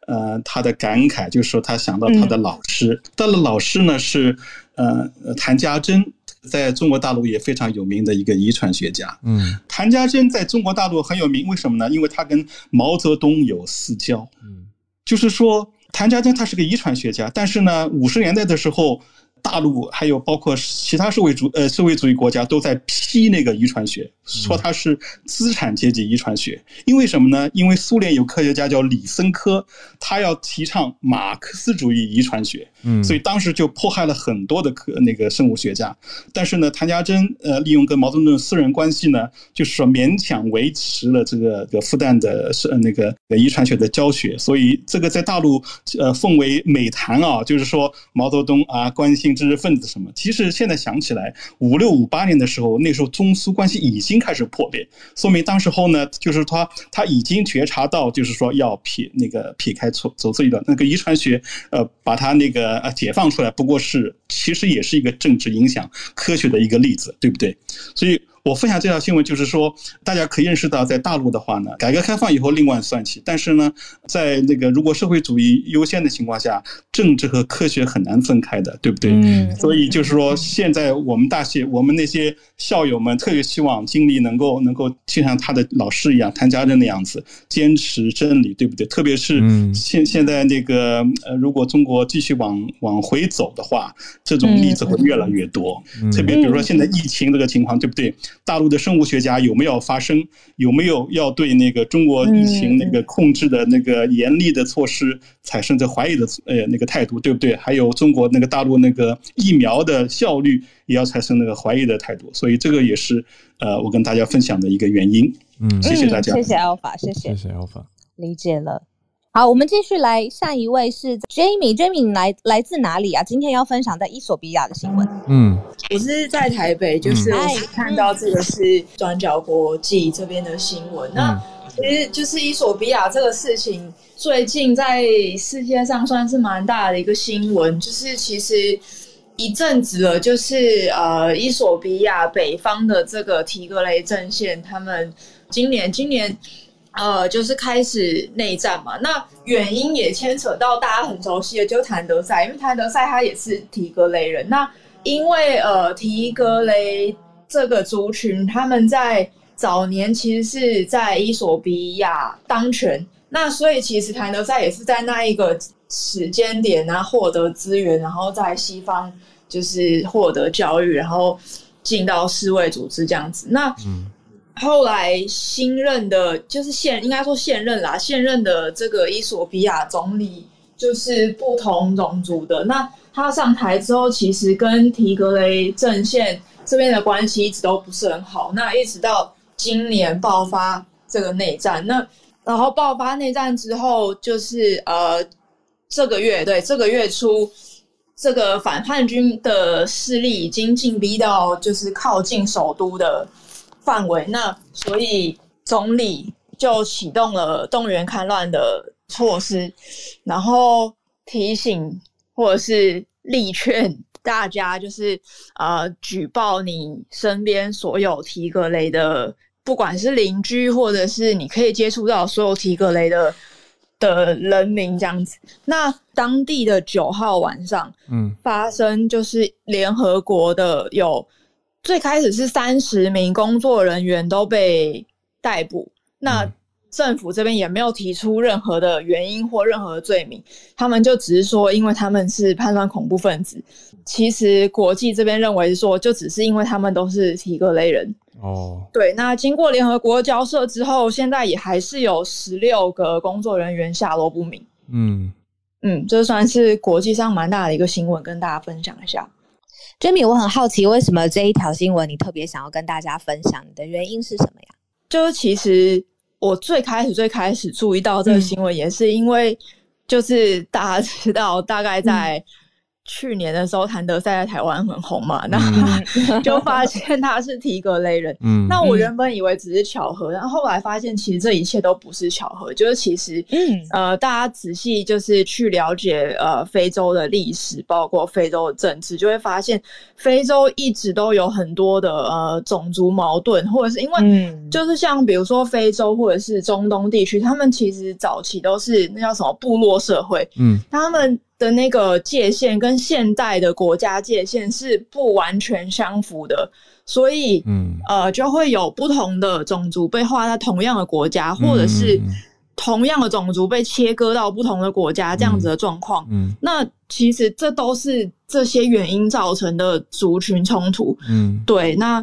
呃，他的感慨就是说，他想到他的老师，他的老师呢是呃谭家珍，在中国大陆也非常有名的一个遗传学家。嗯，谭家珍在中国大陆很有名，为什么呢？因为他跟毛泽东有私交。嗯，就是说谭家珍他是个遗传学家，但是呢，五十年代的时候。大陆还有包括其他社会主呃社会主义国家都在批那个遗传学，说它是资产阶级遗传学。因为什么呢？因为苏联有科学家叫李森科，他要提倡马克思主义遗传学，嗯，所以当时就迫害了很多的科那个生物学家。但是呢，谭家珍呃利用跟毛泽东的私人关系呢，就是说勉强维持了这个个复旦的是那个遗传学的教学。所以这个在大陆呃奉为美谈啊，就是说毛泽东啊关心。知识分子什么？其实现在想起来，五六五八年的时候，那时候中苏关系已经。已经开始破裂，说明当时候呢，就是他他已经觉察到，就是说要撇那个撇开错走这一段，那个遗传学呃把它那个呃解放出来，不过是其实也是一个政治影响科学的一个例子，对不对？所以。我分享这条新闻，就是说，大家可以认识到，在大陆的话呢，改革开放以后另外算起，但是呢，在那个如果社会主义优先的情况下，政治和科学很难分开的，对不对？嗯。所以就是说，现在我们大学，我们那些校友们特别希望经历能够能够就像他的老师一样，谭家珍那样子，坚持真理，对不对？特别是现现在那个呃，如果中国继续往往回走的话，这种例子会越来越多。嗯特别比如说现在疫情这个情况，对不对？大陆的生物学家有没有发声？有没有要对那个中国疫情那个控制的那个严厉的措施产生着怀疑的呃那个态度，对不对？还有中国那个大陆那个疫苗的效率也要产生那个怀疑的态度，所以这个也是呃我跟大家分享的一个原因。嗯，谢谢大家，谢谢 Alpha，谢谢，谢谢 Alpha，理解了。好，我们继续来，下一位是 Jamie，Jamie 来来自哪里啊？今天要分享在伊索比亚的新闻。嗯，我是在台北，就是我看到这个是转角国际这边的新闻。那其实就是伊索比亚这个事情，最近在世界上算是蛮大的一个新闻，就是其实一阵子了，就是呃，伊索比亚北方的这个提格雷阵线，他们今年今年。呃，就是开始内战嘛，那原因也牵扯到大家很熟悉的，就谭德赛，因为谭德赛他也是提格雷人。那因为呃，提格雷这个族群，他们在早年其实是在伊索比亚当权，那所以其实谭德赛也是在那一个时间点啊获得资源，然后在西方就是获得教育，然后进到世卫组织这样子。那嗯。后来新任的，就是现应该说现任啦，现任的这个伊索比亚总理就是不同种族的。那他上台之后，其实跟提格雷阵线这边的关系一直都不是很好。那一直到今年爆发这个内战，那然后爆发内战之后，就是呃这个月对这个月初，这个反叛军的势力已经进逼到就是靠近首都的。范围，那所以总理就启动了动员戡乱的措施，然后提醒或者是力劝大家，就是呃举报你身边所有提格雷的，不管是邻居或者是你可以接触到所有提格雷的的人民这样子。那当地的九号晚上，嗯，发生就是联合国的有。最开始是三十名工作人员都被逮捕，那政府这边也没有提出任何的原因或任何的罪名，他们就只是说，因为他们是叛乱恐怖分子。其实国际这边认为说，就只是因为他们都是提格雷人。哦，对。那经过联合国交涉之后，现在也还是有十六个工作人员下落不明。嗯嗯，这算是国际上蛮大的一个新闻，跟大家分享一下。Jamie，我很好奇，为什么这一条新闻你特别想要跟大家分享？你的原因是什么呀？就是其实我最开始最开始注意到这个新闻，也是因为就是大家知道，大概在。去年的时候，谭德赛在台湾很红嘛，那 就发现他是提格雷人。嗯，那我原本以为只是巧合，然后后来发现其实这一切都不是巧合，就是其实，嗯，呃，大家仔细就是去了解呃非洲的历史，包括非洲的政治，就会发现非洲一直都有很多的呃种族矛盾，或者是因为就是像比如说非洲或者是中东地区，他们其实早期都是那叫什么部落社会，嗯，他们。的那个界限跟现代的国家界限是不完全相符的，所以，嗯，呃，就会有不同的种族被划在同样的国家，或者是同样的种族被切割到不同的国家这样子的状况。嗯，那其实这都是这些原因造成的族群冲突。嗯，对，那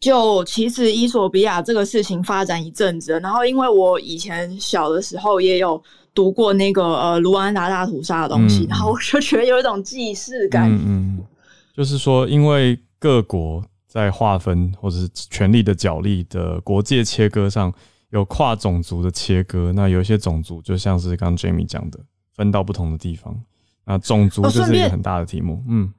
就其实伊索比亚这个事情发展一阵子，然后因为我以前小的时候也有。读过那个呃卢安达大屠杀的东西，然后我就觉得有一种既视感。嗯，就是说，因为各国在划分或者是权力的角力的国界切割上有跨种族的切割，那有一些种族就像是刚 Jamie 讲的，分到不同的地方，那种族就是一个很大的题目。嗯，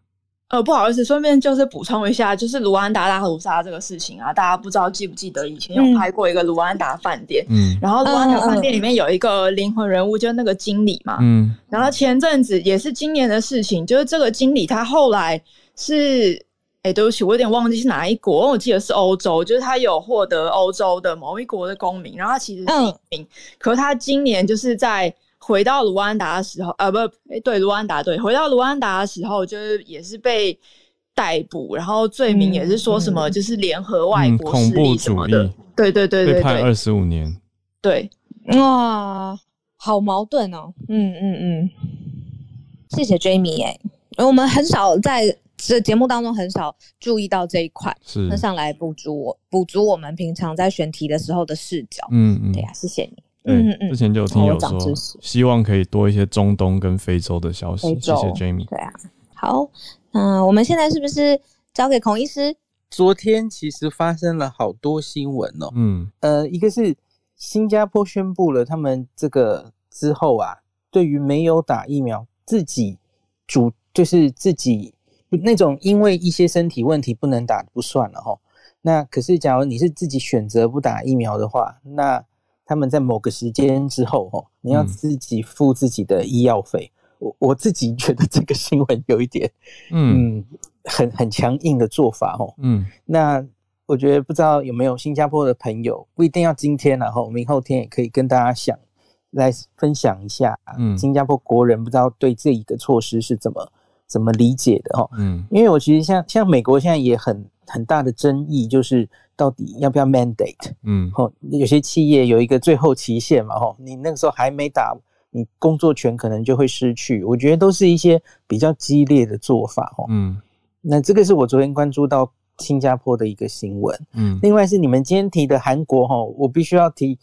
呃，不好意思，顺便就是补充一下，就是卢安达大屠杀这个事情啊，大家不知道记不记得以前有拍过一个卢安达饭店，嗯，然后卢安达饭店里面有一个灵魂人物，就是那个经理嘛，嗯，然后前阵子也是今年的事情，就是这个经理他后来是，哎，对不起，我有点忘记是哪一国，我记得是欧洲，就是他有获得欧洲的某一国的公民，然后他其实是一名，可是他今年就是在。回到卢安达的时候，呃，不，哎，对，卢安达，对，回到卢安达的时候，就是也是被逮捕，然后罪名也是说什么，就是联合外国势力什么的，对对对对对，判二十五年，对，哇，好矛盾哦，嗯嗯嗯，谢谢 Jamie 哎，我们很少在这节目当中很少注意到这一块，是。那上来补足我补足我们平常在选题的时候的视角，嗯嗯，对呀，谢谢你。对，之前就有听友说，希望可以多一些中东跟非洲的消息。谢谢 Jamie。对啊，好，那我们现在是不是交给孔医师？昨天其实发生了好多新闻哦。嗯，呃，一个是新加坡宣布了，他们这个之后啊，对于没有打疫苗自己主就是自己那种因为一些身体问题不能打不算了哈。那可是假如你是自己选择不打疫苗的话，那他们在某个时间之后，哦，你要自己付自己的医药费。我我自己觉得这个新闻有一点，嗯，很很强硬的做法，哦，嗯。那我觉得不知道有没有新加坡的朋友，不一定要今天，然后明后天也可以跟大家想来分享一下，嗯，新加坡国人不知道对这一个措施是怎么怎么理解的，哦，嗯。因为我其实像像美国现在也很很大的争议，就是。到底要不要 mandate？嗯，哦，有些企业有一个最后期限嘛，哦，你那个时候还没打，你工作权可能就会失去。我觉得都是一些比较激烈的做法，哦，嗯，那这个是我昨天关注到新加坡的一个新闻，嗯，另外是你们今天提的韩国，哈，我必须要提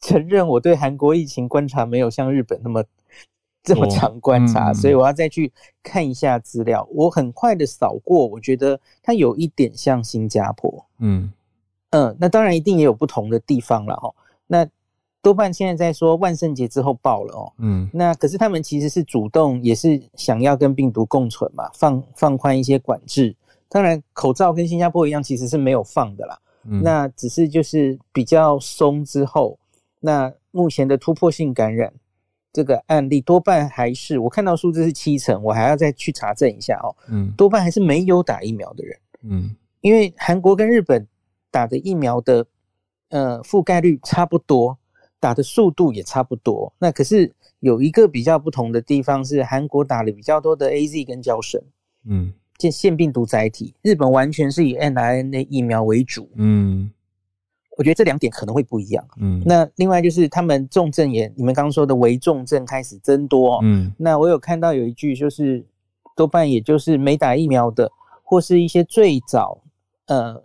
承认我对韩国疫情观察没有像日本那么。这么长观察，所以我要再去看一下资料。我很快的扫过，我觉得它有一点像新加坡，嗯。嗯，那当然一定也有不同的地方了哈。那多半现在在说万圣节之后爆了哦。嗯，那可是他们其实是主动，也是想要跟病毒共存嘛，放放宽一些管制。当然，口罩跟新加坡一样，其实是没有放的啦。嗯，那只是就是比较松之后，那目前的突破性感染这个案例多半还是我看到数字是七成，我还要再去查证一下哦。嗯，多半还是没有打疫苗的人。嗯，因为韩国跟日本。打的疫苗的呃覆盖率差不多，打的速度也差不多。那可是有一个比较不同的地方是，韩国打了比较多的 A Z 跟胶绳，嗯，腺腺病毒载体。日本完全是以 n R N A 疫苗为主，嗯，我觉得这两点可能会不一样，嗯。那另外就是他们重症也，你们刚刚说的危重症开始增多，嗯。那我有看到有一句就是多半也就是没打疫苗的，或是一些最早呃。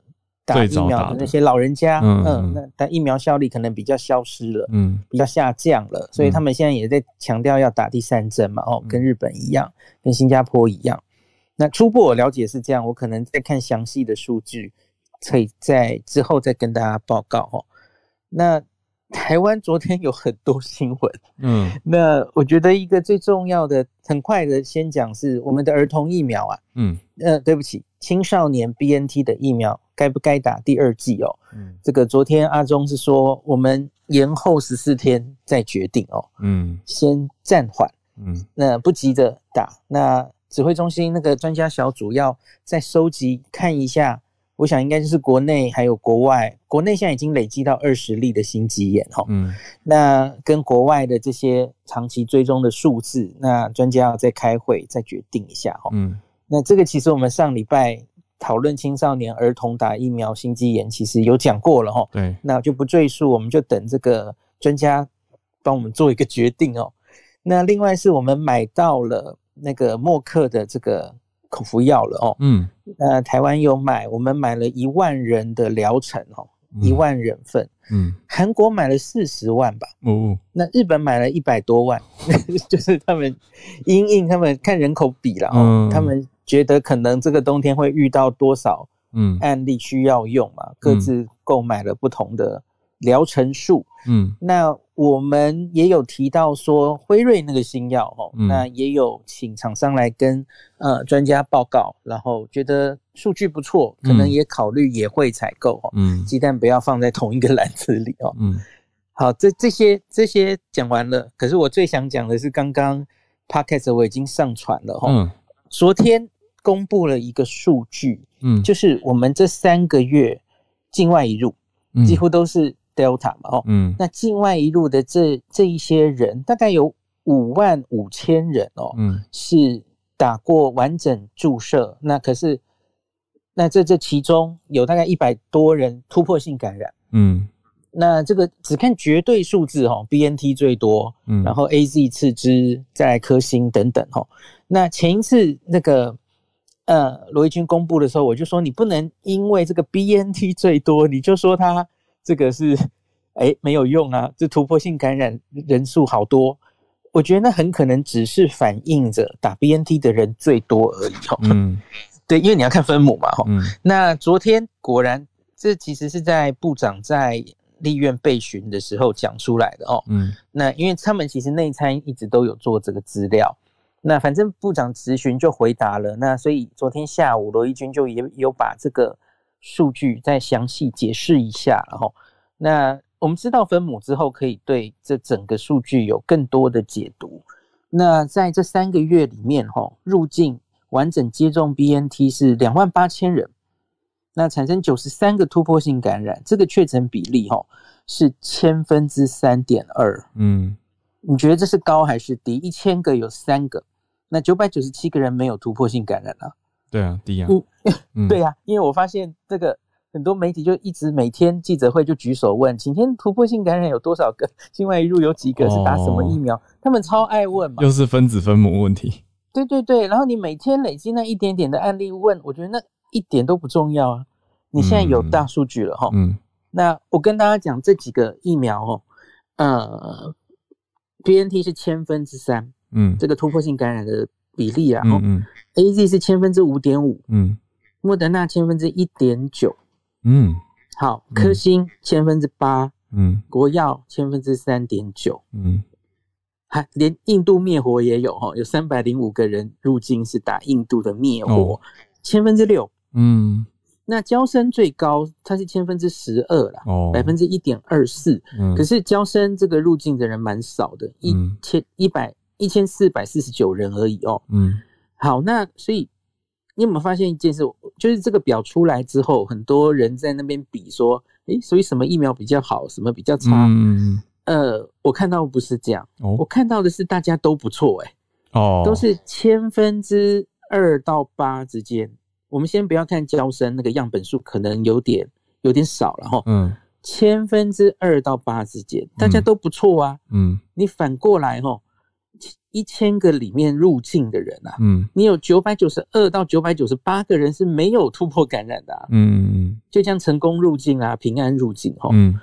打疫苗的那些老人家，嗯，那但疫苗效力可能比较消失了，嗯，比较下降了，所以他们现在也在强调要打第三针嘛，哦，跟日本一样，跟新加坡一样。那初步我了解是这样，我可能再看详细的数据，可以在之后再跟大家报告哦。那台湾昨天有很多新闻，嗯，那我觉得一个最重要的，很快的先讲是我们的儿童疫苗啊，嗯，呃，对不起，青少年 BNT 的疫苗。该不该打第二剂哦？嗯，这个昨天阿中是说我们延后十四天再决定哦。嗯，先暂缓。嗯，那不急着打。那指挥中心那个专家小组要再收集看一下，我想应该就是国内还有国外。国内现在已经累积到二十例的心肌炎哈。嗯，那跟国外的这些长期追踪的数字，那专家要再开会再决定一下哈。嗯，那这个其实我们上礼拜。讨论青少年儿童打疫苗心肌炎，其实有讲过了哈。对，那就不赘述，我们就等这个专家帮我们做一个决定哦。那另外是我们买到了那个默克的这个口服药了哦。嗯，那台湾有买，我们买了一万人的疗程哦，一万人份。嗯，韩国买了四十万吧。哦，那日本买了一百多万，就是他们因应他们看人口比了哦，他们。觉得可能这个冬天会遇到多少嗯案例需要用嘛？各自购买了不同的疗程数。嗯，那我们也有提到说辉瑞那个新药哦，那也有请厂商来跟呃专家报告，然后觉得数据不错，可能也考虑也会采购哦。嗯，鸡蛋不要放在同一个篮子里哦。嗯，好，这这些这些讲完了，可是我最想讲的是刚刚 podcast 我已经上传了哈。嗯，昨天公布了一个数据，嗯，就是我们这三个月境外一入几乎都是。Delta 嘛，哦，嗯，那境外一路的这这一些人，大概有五万五千人哦，嗯，是打过完整注射，那可是，那这这其中有大概一百多人突破性感染，嗯，那这个只看绝对数字哈，BNT 最多，嗯，然后 AZ 次之，再来科兴等等哈，那前一次那个呃罗毅军公布的时候，我就说你不能因为这个 BNT 最多，你就说他。这个是，哎，没有用啊！这突破性感染人数好多，我觉得那很可能只是反映着打 BNT 的人最多而已。哈，嗯，对，因为你要看分母嘛，哈。嗯。那昨天果然，这其实是在部长在立院备询的时候讲出来的哦。嗯。那因为他们其实内参一直都有做这个资料，那反正部长咨询就回答了。那所以昨天下午罗毅军就也有把这个。数据再详细解释一下，然后，那我们知道分母之后，可以对这整个数据有更多的解读。那在这三个月里面，哈，入境完整接种 BNT 是两万八千人，那产生九十三个突破性感染，这个确诊比例，哈，是千分之三点二。嗯，你觉得这是高还是低？一千个有三个，那九百九十七个人没有突破性感染啊？对啊，低啊。嗯，对呀，因为我发现这个很多媒体就一直每天记者会就举手问，今天突破性感染有多少个？境外一入有几个是打什么疫苗？他们超爱问嘛。又是分子分母问题。对对对，然后你每天累积那一点点的案例问，我觉得那一点都不重要啊。你现在有大数据了哈，嗯，那我跟大家讲这几个疫苗哦，呃，B N T 是千分之三，嗯，这个突破性感染的。比例啊，嗯嗯，A Z 是千分之五点五，嗯，莫德纳千分之一点九，嗯，好，科兴千分之八，嗯，国药千分之三点九，嗯，还连印度灭活也有哈，有三百零五个人入境是打印度的灭活，千分之六，嗯，那交生最高，它是千分之十二啦，哦，百分之一点二四，嗯，可是交生这个入境的人蛮少的，一千一百。一千四百四十九人而已哦。嗯，好，那所以你有没有发现一件事？就是这个表出来之后，很多人在那边比说，诶，所以什么疫苗比较好，什么比较差？嗯，呃，我看到不是这样，我看到的是大家都不错，诶，哦，都是千分之二到八之间。我们先不要看交生那个样本数，可能有点有点少了哈。嗯，千分之二到八之间，大家都不错啊。嗯，你反过来哈。一千个里面入境的人啊，嗯，你有九百九十二到九百九十八个人是没有突破感染的，嗯，就像成功入境啊，平安入境哈，嗯，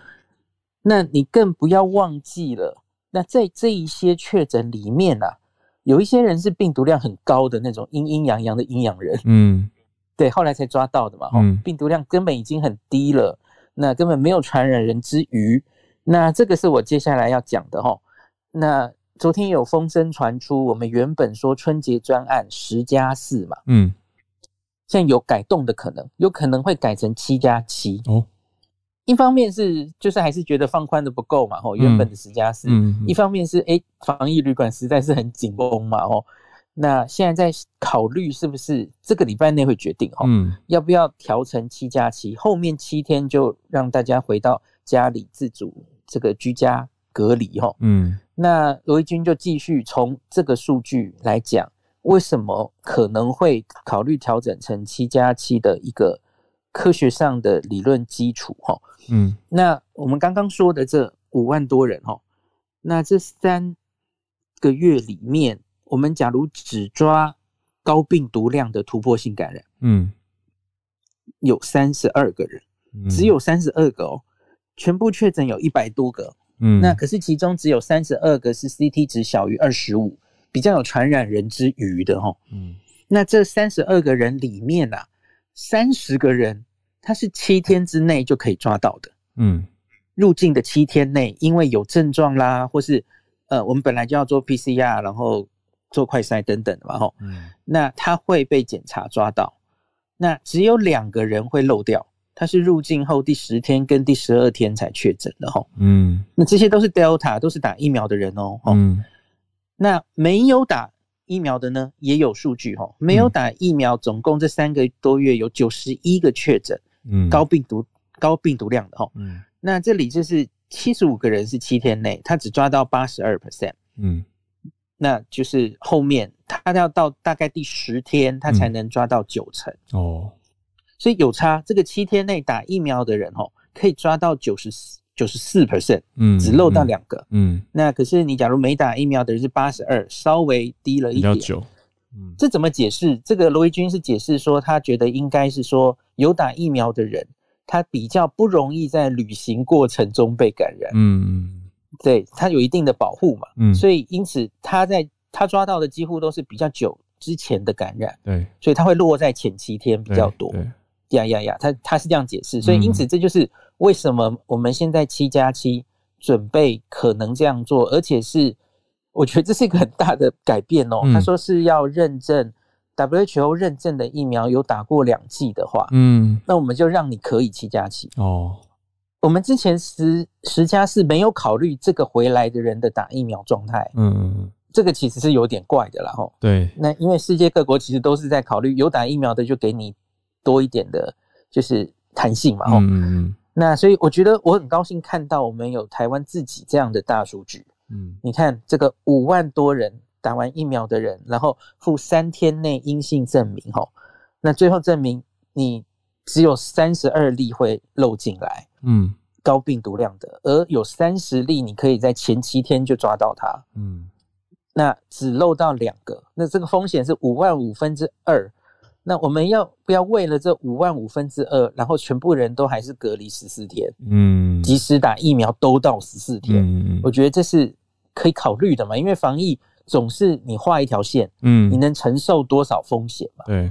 那你更不要忘记了，那在这一些确诊里面啊，有一些人是病毒量很高的那种阴阴阳阳的阴阳人，嗯，对，后来才抓到的嘛，哈，病毒量根本已经很低了，那根本没有传染人之余，那这个是我接下来要讲的哈，那。昨天有风声传出，我们原本说春节专案十加四嘛，嗯，现在有改动的可能，有可能会改成七加七哦。一方面是就是还是觉得放宽的不够嘛，吼，原本的十加四，嗯，一方面是哎，防疫旅馆实在是很紧绷嘛，吼，那现在在考虑是不是这个礼拜内会决定，哈，嗯，要不要调成七加七，后面七天就让大家回到家里自主这个居家隔离，哈，嗯。那罗毅军就继续从这个数据来讲，为什么可能会考虑调整成七加七的一个科学上的理论基础？哈，嗯，那我们刚刚说的这五万多人，哈，那这三个月里面，我们假如只抓高病毒量的突破性感染，嗯，有三十二个人，只有三十二个哦，全部确诊有一百多个。嗯，那可是其中只有三十二个是 CT 值小于二十五，比较有传染人之余的哈。嗯，那这三十二个人里面啊，三十个人他是七天之内就可以抓到的。嗯，入境的七天内，因为有症状啦，或是呃，我们本来就要做 PCR，然后做快筛等等的嘛，吼，嗯，那他会被检查抓到，那只有两个人会漏掉，他是入境后第十天跟第十二天才确诊的，吼，嗯，那这些都是 Delta，都是打疫苗的人哦，嗯，那没有打疫苗的呢，也有数据，吼，没有打疫苗，总共这三个多月有九十一个确诊，嗯，高病毒高病毒量的，吼，嗯。那这里就是七十五个人是七天内，他只抓到八十二 percent，嗯，那就是后面他要到大概第十天，他才能抓到九成。哦，所以有差。这个七天内打疫苗的人哦，可以抓到九十四九十四 percent，嗯，只漏到两个，嗯，那可是你假如没打疫苗的人是八十二，稍微低了一点，嗯，这怎么解释？这个罗伊军是解释说，他觉得应该是说有打疫苗的人。他比较不容易在旅行过程中被感染，嗯，对他有一定的保护嘛，嗯，所以因此他在他抓到的几乎都是比较久之前的感染，对，所以他会落在前七天比较多，呀呀呀，他他是这样解释，所以因此这就是为什么我们现在七加七准备可能这样做，而且是我觉得这是一个很大的改变哦，他说是要认证。WHO 认证的疫苗有打过两剂的话，嗯，那我们就让你可以七加七哦。我们之前十十加是没有考虑这个回来的人的打疫苗状态，嗯，这个其实是有点怪的啦，吼。对，那因为世界各国其实都是在考虑有打疫苗的就给你多一点的，就是弹性嘛，吼。嗯那所以我觉得我很高兴看到我们有台湾自己这样的大数据，嗯，你看这个五万多人。打完疫苗的人，然后附三天内阴性证明，吼，那最后证明你只有三十二例会漏进来，嗯，高病毒量的，而有三十例你可以在前七天就抓到它，嗯，那只漏到两个，那这个风险是五万五分之二，那我们要不要为了这五万五分之二，然后全部人都还是隔离十四天，嗯，即使打疫苗都到十四天，嗯，我觉得这是可以考虑的嘛，因为防疫。总是你画一条线，嗯，你能承受多少风险嘛？对，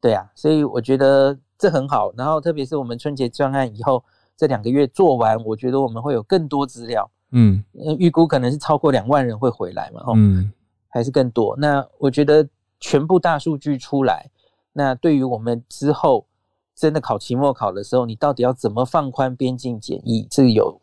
对啊，所以我觉得这很好。然后特别是我们春节专案以后这两个月做完，我觉得我们会有更多资料，嗯，预估可能是超过两万人会回来嘛，嗯，还是更多。那我觉得全部大数据出来，那对于我们之后真的考期末考的时候，你到底要怎么放宽边境检疫，这有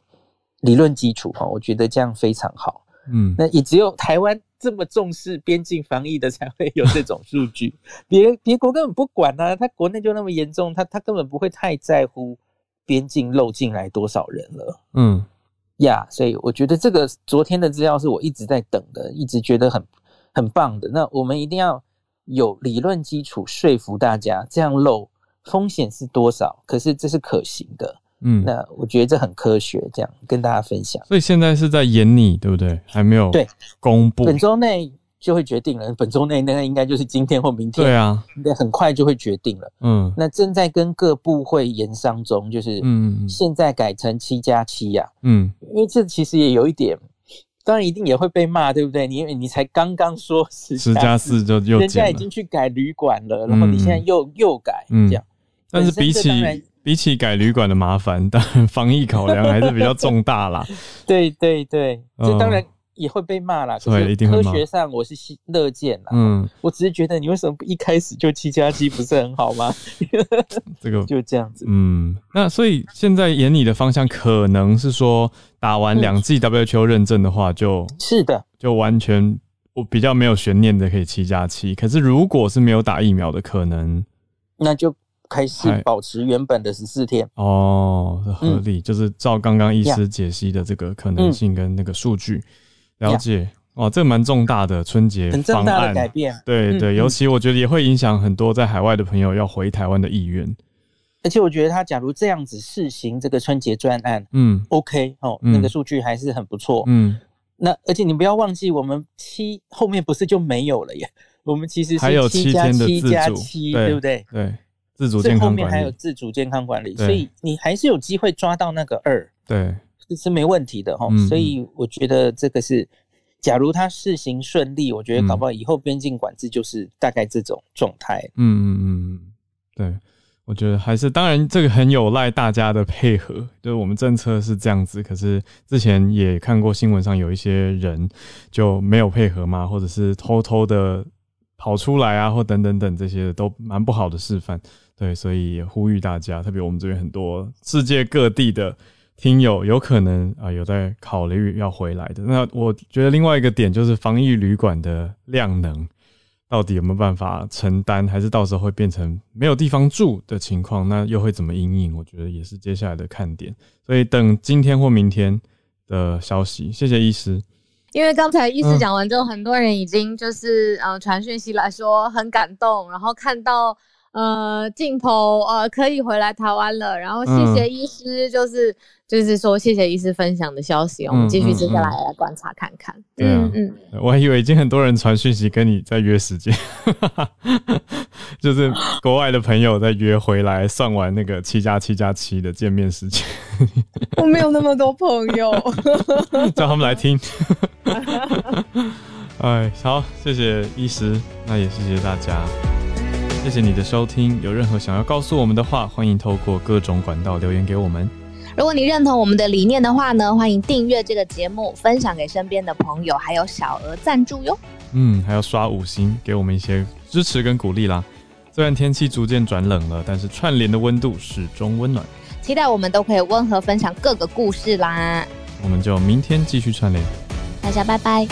理论基础哈？我觉得这样非常好，嗯，那也只有台湾。这么重视边境防疫的才会有这种数据，别别国根本不管啊，他国内就那么严重，他他根本不会太在乎边境漏进来多少人了。嗯，呀，所以我觉得这个昨天的资料是我一直在等的，一直觉得很很棒的。那我们一定要有理论基础说服大家，这样漏风险是多少？可是这是可行的。嗯，那我觉得这很科学，这样跟大家分享。所以现在是在演你，对不对？还没有对公布，本周内就会决定了。本周内那应该就是今天或明天。对啊，应该很快就会决定了。嗯，那正在跟各部会研商中，就是嗯，现在改成七加七呀。嗯，因为这其实也有一点，当然一定也会被骂，对不对？你你才刚刚说十加四就又人家已经去改旅馆了，然后你现在又又改这样，但是比起。比起改旅馆的麻烦，当然防疫考量还是比较重大啦。对对对，这当然也会被骂啦。对，一定科学上我是乐见啦。嗯，我只是觉得你为什么不一开始就七加七，不是很好吗？这个 就这样子。嗯，那所以现在演你的方向可能是说，打完两剂 WHO 认证的话，就是的，就完全我比较没有悬念的可以七加七。可是如果是没有打疫苗的，可能那就。开始保持原本的十四天哦，合理，就是照刚刚医师解析的这个可能性跟那个数据了解哦，这蛮重大的春节很重大的改变，对对，尤其我觉得也会影响很多在海外的朋友要回台湾的意愿。而且我觉得他假如这样子试行这个春节专案，嗯，OK 哦，那个数据还是很不错，嗯，那而且你不要忘记，我们七后面不是就没有了耶？我们其实还有七加七加七，对不对？对。自主健康后面还有自主健康管理，所以你还是有机会抓到那个二，对，这是没问题的哈。所以我觉得这个是，假如他试行顺利，我觉得搞不好以后边境管制就是大概这种状态。嗯嗯嗯，对，我觉得还是，当然这个很有赖大家的配合。就是我们政策是这样子，可是之前也看过新闻上有一些人就没有配合嘛，或者是偷偷的跑出来啊，或等等等这些都蛮不好的示范。对，所以也呼吁大家，特别我们这边很多世界各地的听友，有可能啊有在考虑要回来的。那我觉得另外一个点就是防疫旅馆的量能。到底有没有办法承担，还是到时候会变成没有地方住的情况？那又会怎么应应？我觉得也是接下来的看点。所以等今天或明天的消息。谢谢医师。因为刚才医师讲完之后，很多人已经就是呃传讯息来说很感动，然后看到呃镜头呃可以回来台湾了，然后谢谢医师，就是。就是说，谢谢医师分享的消息，我们继续接下来来观察看看。嗯嗯，我还以为已经很多人传讯息跟你在约时间，就是国外的朋友在约回来，算完那个七加七加七的见面时间。我没有那么多朋友，叫他们来听。哎，好，谢谢医师，那也谢谢大家，谢谢你的收听。有任何想要告诉我们的话，欢迎透过各种管道留言给我们。如果你认同我们的理念的话呢，欢迎订阅这个节目，分享给身边的朋友，还有小额赞助哟。嗯，还要刷五星，给我们一些支持跟鼓励啦。虽然天气逐渐转冷了，但是串联的温度始终温暖。期待我们都可以温和分享各个故事啦。我们就明天继续串联，大家拜拜。